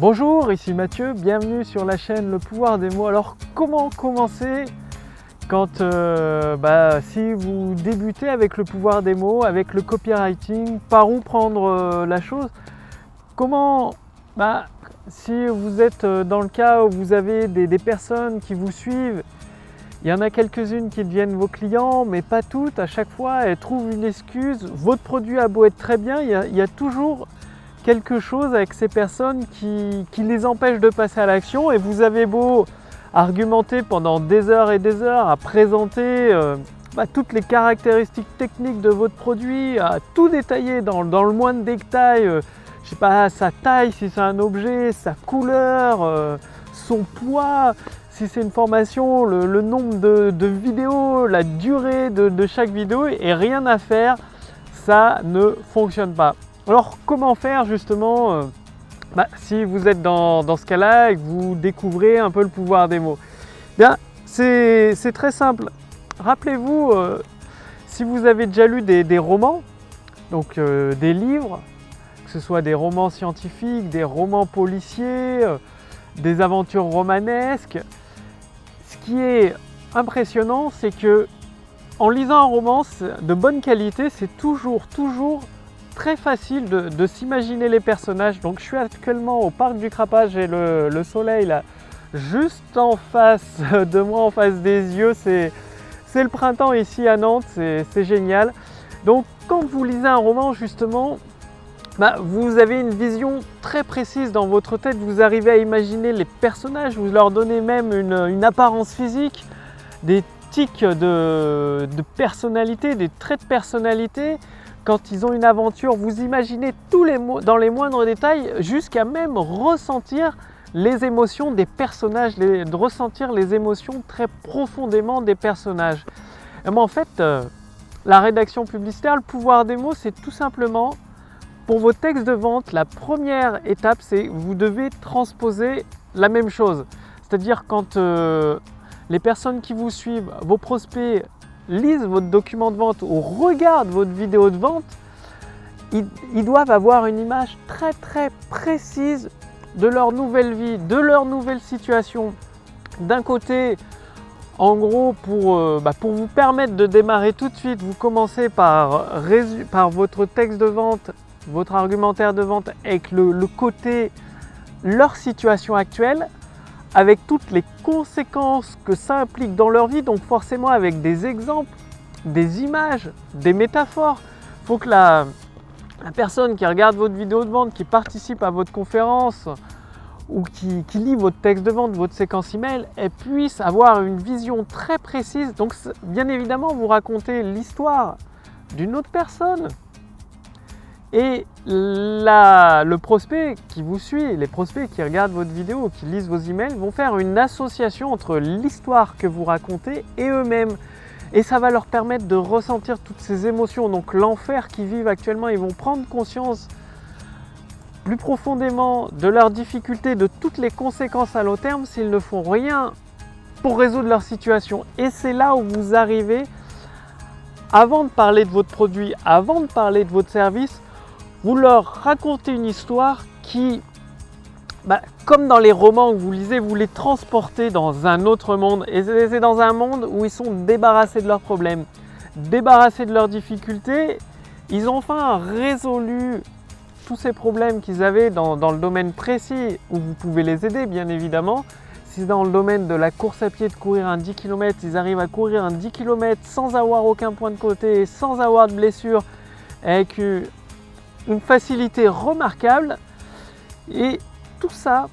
Bonjour, ici Mathieu, bienvenue sur la chaîne Le pouvoir des mots. Alors comment commencer quand euh, bah, si vous débutez avec le pouvoir des mots, avec le copywriting, par où prendre euh, la chose Comment bah, si vous êtes euh, dans le cas où vous avez des, personnes qui vous suivent, il y en a quelques-unes qui deviennent vos clients, mais pas toutes. À chaque fois, elles trouvent une excuse. Votre produit a beau être très bien, il y a toujours quelque chose avec ces personnes qui, les empêche de passer à l'action et vous avez beau argumenter pendant des heures et des heures à présenter euh, bah, toutes les caractéristiques techniques de votre produit, à tout détailler dans, le moindre détail, euh, je sais pas, sa taille si c'est un objet, sa couleur, euh, son poids, si c'est une formation, le, nombre de, vidéos, la durée de chaque vidéo et rien à faire, ça ne fonctionne pas. Alors comment faire justement euh, bah, si vous êtes dans, ce cas-là et que vous découvrez un peu le pouvoir des mots? Bien, c'est très simple. Rappelez-vous, euh, si vous avez déjà lu des, romans, donc euh, des livres, que ce soit des romans scientifiques, des romans policiers, des aventures romanesques, ce qui est impressionnant, c'est que en lisant un roman de bonne qualité, c'est toujours, toujours très facile de, s'imaginer les personnages. Donc je suis actuellement au parc du Crapage et le, soleil là, juste en face de moi, en face des yeux. C'est, le printemps ici à Nantes, c'est, génial. Donc quand vous lisez un roman justement, bah, vous avez une vision très précise dans votre tête, vous arrivez à imaginer les personnages, vous leur donnez même une, apparence physique, des tics de, de personnalité, des traits de personnalité, quand ils ont une aventure, vous imaginez tous les mots dans les moindres détails, jusqu'à même ressentir les émotions des personnages, de ressentir les émotions très profondément des personnages. Moi, en fait, euh, la rédaction publicitaire, le pouvoir des mots, c'est tout simplement pour vos textes de vente, la première étape, c'est vous devez transposer la même chose. C'est-à-dire quand euh, les personnes qui vous suivent, vos prospects, lisent votre document de vente ou regardent votre vidéo de vente, ils, doivent avoir une image très très précise de leur nouvelle vie, de leur nouvelle situation. D'un côté, en gros, pour, euh, bah, pour vous permettre de démarrer tout de suite, vous commencez par, par votre texte de vente, votre argumentaire de vente avec le côté leur situation actuelle avec toutes les conséquences que ça implique dans leur vie, donc forcément avec des exemples, des images, des métaphores. Il faut que la, personne qui regarde votre vidéo de vente, qui participe à votre conférence ou qui, lit votre texte de vente, votre séquence email, elle puisse avoir une vision très précise. Donc bien évidemment, vous racontez l'histoire d'une autre personne, et le prospect qui vous suit, les prospects qui regardent votre vidéo, qui lisent vos emails, vont faire une association entre l'histoire que vous racontez et eux-mêmes. Et ça va leur permettre de ressentir toutes ces émotions. Donc l'enfer qu'ils vivent actuellement, ils vont prendre conscience plus profondément de leurs difficultés, de toutes les conséquences à long terme s'ils ne font rien pour résoudre leur situation. Et c'est là où vous arrivez, avant de parler de votre produit, avant de parler de votre service, vous leur racontez une histoire qui, bah, comme dans les romans que vous lisez, vous les transportez dans un autre monde. Et c'est dans un monde où ils sont débarrassés de leurs problèmes, débarrassés de leurs difficultés. Ils ont enfin résolu tous ces problèmes qu'ils avaient dans, le domaine précis où vous pouvez les aider, bien évidemment. Si dans le domaine de la course à pied, de courir un 10 km, ils arrivent à courir un 10 km sans avoir aucun point de côté, sans avoir de blessure, avec une facilité remarquable. Et tout ça,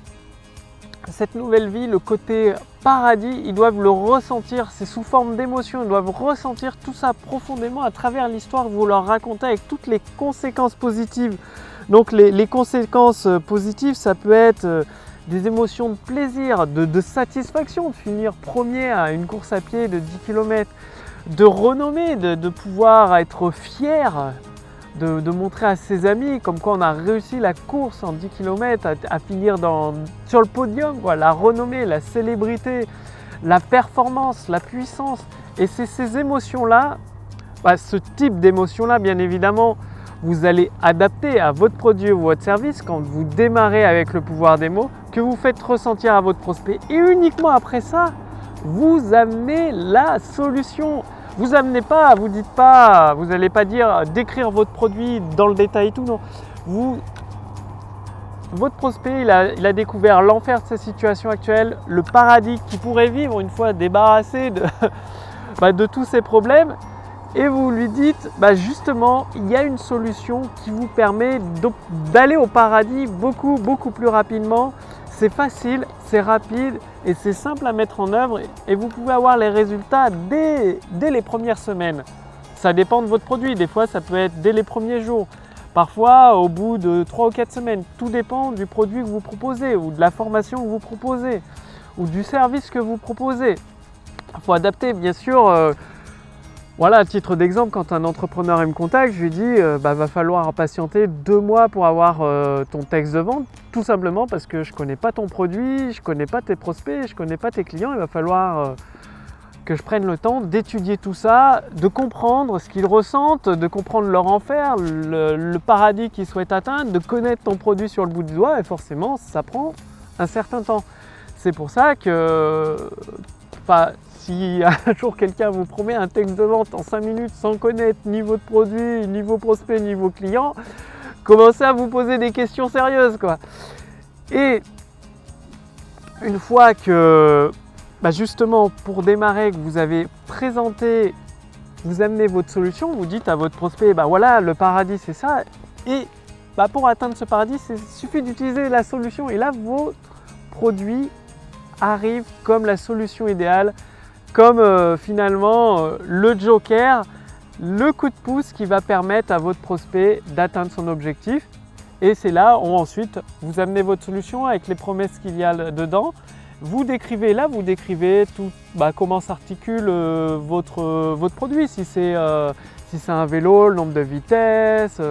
cette nouvelle vie, le côté paradis, ils doivent le ressentir, c'est sous forme d'émotion, ils doivent ressentir tout ça profondément à travers l'histoire vous leur racontez avec toutes les conséquences positives. Donc les, conséquences positives, ça peut être euh, des émotions de plaisir, de, satisfaction, de finir premier à une course à pied de 10 km, de renommée, de pouvoir être fier de, montrer à ses amis comme quoi on a réussi la course en 10 km à, finir sur le podium, la renommée, la célébrité, la performance, la puissance. Et c'est ces émotions-là, bah, ce type d'émotions-là, bien évidemment, vous allez adapter à votre produit ou votre service quand vous démarrez avec le pouvoir des mots, que vous faites ressentir à votre prospect. Et uniquement après ça, vous amenez la solution. Vous amenez pas, vous dites pas, vous n'allez pas dire décrire votre produit dans le détail et tout, non. Votre prospect, il a, découvert l'enfer de sa situation actuelle, le paradis qu'il pourrait vivre une fois débarrassé de, bah, tous ces problèmes et vous lui dites bah justement il y a une solution qui vous permet d'aller au paradis beaucoup beaucoup plus rapidement. C'est facile, c'est rapide et c'est simple à mettre en œuvre et vous pouvez avoir les résultats dès, les premières semaines. Ça dépend de votre produit, des fois ça peut être dès les premiers jours, parfois au bout de 3 ou 4 semaines. Tout dépend du produit que vous proposez ou de la formation que vous proposez ou du service que vous proposez. Il faut adapter bien sûr. Euh, voilà, à titre d'exemple, quand un entrepreneur me contacte, je lui dis euh, bah, va falloir patienter deux mois pour avoir euh, ton texte de vente, tout simplement parce que je ne connais pas ton produit, je ne connais pas tes prospects, je ne connais pas tes clients. Il va falloir euh, que je prenne le temps d'étudier tout ça, de comprendre ce qu'ils ressentent, de comprendre leur enfer, le, le paradis qu'ils souhaitent atteindre, de connaître ton produit sur le bout du doigt, et forcément, ça prend un certain temps. C'est pour ça que si un jour quelqu'un vous promet un texte de vente en 5 minutes sans connaître ni votre produit, ni vos prospects, ni vos clients, commencez à vous poser des questions sérieuses. Quoi. Et une fois que, bah, justement, pour démarrer, que vous avez présenté, vous amenez votre solution, vous dites à votre prospect, bah voilà, le paradis c'est ça. Et bah, pour atteindre ce paradis, il suffit d'utiliser la solution. Et là, votre produit arrive comme la solution idéale comme euh, finalement euh, le joker, le coup de pouce qui va permettre à votre prospect d'atteindre son objectif. Et c'est là où ensuite vous amenez votre solution avec les promesses qu'il y a dedans. Vous décrivez là, vous décrivez tout, bah, comment s'articule euh, votre, produit. Si c'est si c'est un vélo, le nombre de vitesses,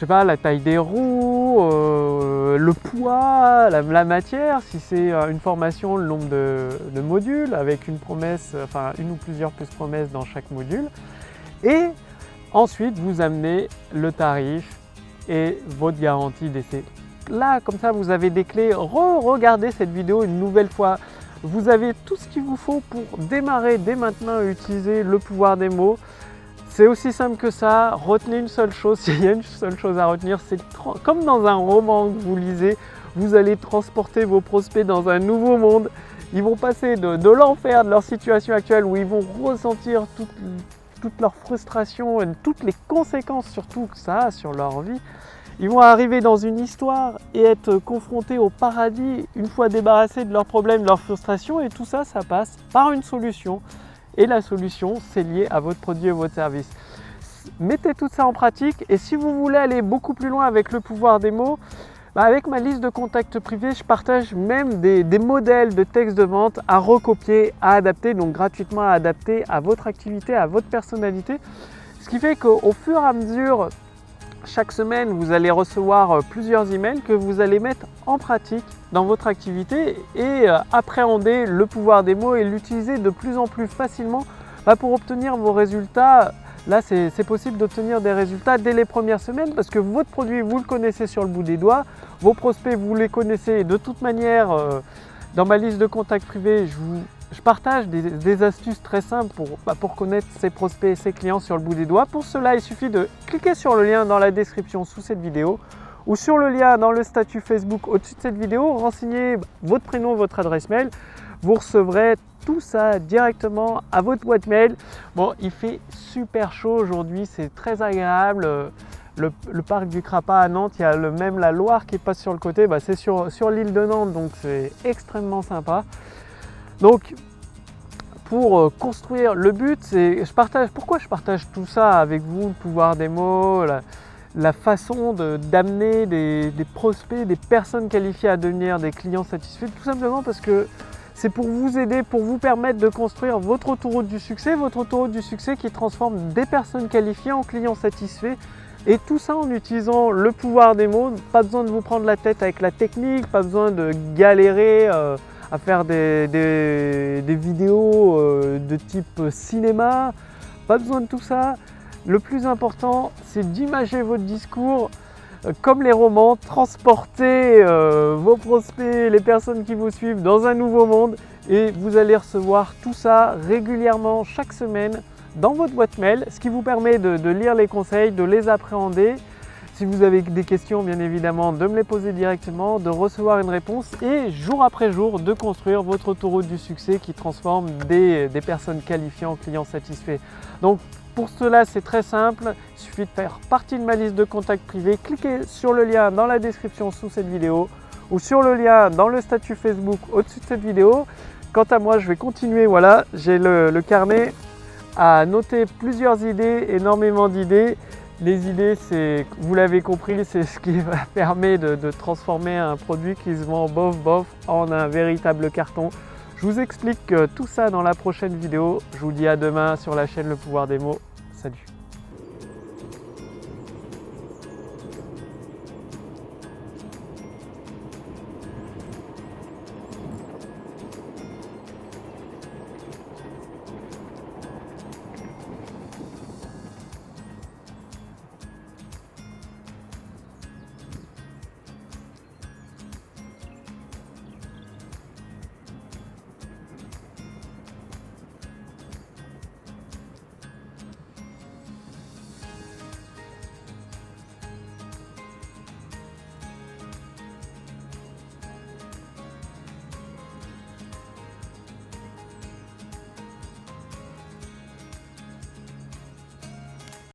je sais pas, la taille des roues, euh, le poids, la, matière, si c'est euh, une formation, le nombre de, modules avec une promesse, enfin une ou plusieurs plus promesses dans chaque module. Et ensuite, vous amenez le tarif et votre garantie d'essai. Là, comme ça, vous avez des clés. Re-regardez cette vidéo une nouvelle fois. Vous avez tout ce qu'il vous faut pour démarrer dès maintenant à utiliser le pouvoir des mots. C'est aussi simple que ça. Retenez une seule chose. S'il y a une seule chose à retenir, c'est comme dans un roman que vous lisez, vous allez transporter vos prospects dans un nouveau monde. Ils vont passer de, l'enfer de leur situation actuelle où ils vont ressentir toute, toute leur frustration et toutes les conséquences surtout que ça a sur leur vie. Ils vont arriver dans une histoire et être confrontés au paradis une fois débarrassés de leurs problèmes, de leurs frustrations. Et tout ça, ça passe par une solution. Et la solution, c'est lié à votre produit et votre service. Mettez tout ça en pratique et si vous voulez aller beaucoup plus loin avec le pouvoir des mots, bah, avec ma liste de contacts privés, je partage même des, modèles de textes de vente à recopier, à adapter, donc gratuitement à adapter à votre activité, à votre personnalité. Ce qui fait qu'au fur et à mesure chaque semaine, vous allez recevoir euh, plusieurs emails que vous allez mettre en pratique dans votre activité et euh, appréhender le pouvoir des mots et l'utiliser de plus en plus facilement bah, pour obtenir vos résultats. Là, c'est possible d'obtenir des résultats dès les premières semaines parce que votre produit, vous le connaissez sur le bout des doigts, vos prospects, vous les connaissez de toute manière. Euh, dans ma liste de contacts privés, je vous je partage des, astuces très simples bah, pour, connaître ses prospects et ses clients sur le bout des doigts. Pour cela, il suffit de cliquer sur le lien dans la description sous cette vidéo ou sur le lien dans le statut Facebook au-dessus de cette vidéo, renseignez votre prénom, votre adresse mail. Vous recevrez tout ça directement à votre boîte mail. Bon, il fait super chaud aujourd'hui, c'est très agréable. Le, parc du Crapa à Nantes, il y a même la Loire qui passe sur le côté, bah, c'est sur, sur l'île de Nantes, donc c'est extrêmement sympa. Donc, pour euh, construire le but, c'est je partage. Pourquoi je partage tout ça avec vous, le pouvoir des mots, la, façon d'amener des, prospects, des personnes qualifiées à devenir des clients satisfaits, tout simplement parce que c'est pour vous aider, pour vous permettre de construire votre autoroute du succès, votre autoroute du succès qui transforme des personnes qualifiées en clients satisfaits. Et tout ça en utilisant le pouvoir des mots, pas besoin de vous prendre la tête avec la technique, pas besoin de galérer. Euh, à faire des, vidéos euh, de type cinéma. Pas besoin de tout ça. Le plus important, c'est d'imager votre discours euh, comme les romans, transporter euh, vos prospects, les personnes qui vous suivent dans un nouveau monde et vous allez recevoir tout ça régulièrement chaque semaine dans votre boîte mail, ce qui vous permet de, lire les conseils, de les appréhender. Si vous avez des questions, bien évidemment, de me les poser directement, de recevoir une réponse et jour après jour de construire votre autoroute du succès qui transforme des, personnes qualifiées en clients satisfaits. Donc pour cela, c'est très simple. Il suffit de faire partie de ma liste de contacts privés. Cliquez sur le lien dans la description sous cette vidéo ou sur le lien dans le statut Facebook au-dessus de cette vidéo. Quant à moi, je vais continuer. Voilà, j'ai le, carnet à noter plusieurs idées, énormément d'idées. Les idées, c'est, vous l'avez compris, c'est ce qui va permettre de, transformer un produit qui se vend bof bof en un véritable carton. Je vous explique tout ça dans la prochaine vidéo. Je vous dis à demain sur la chaîne Le Pouvoir des mots. Salut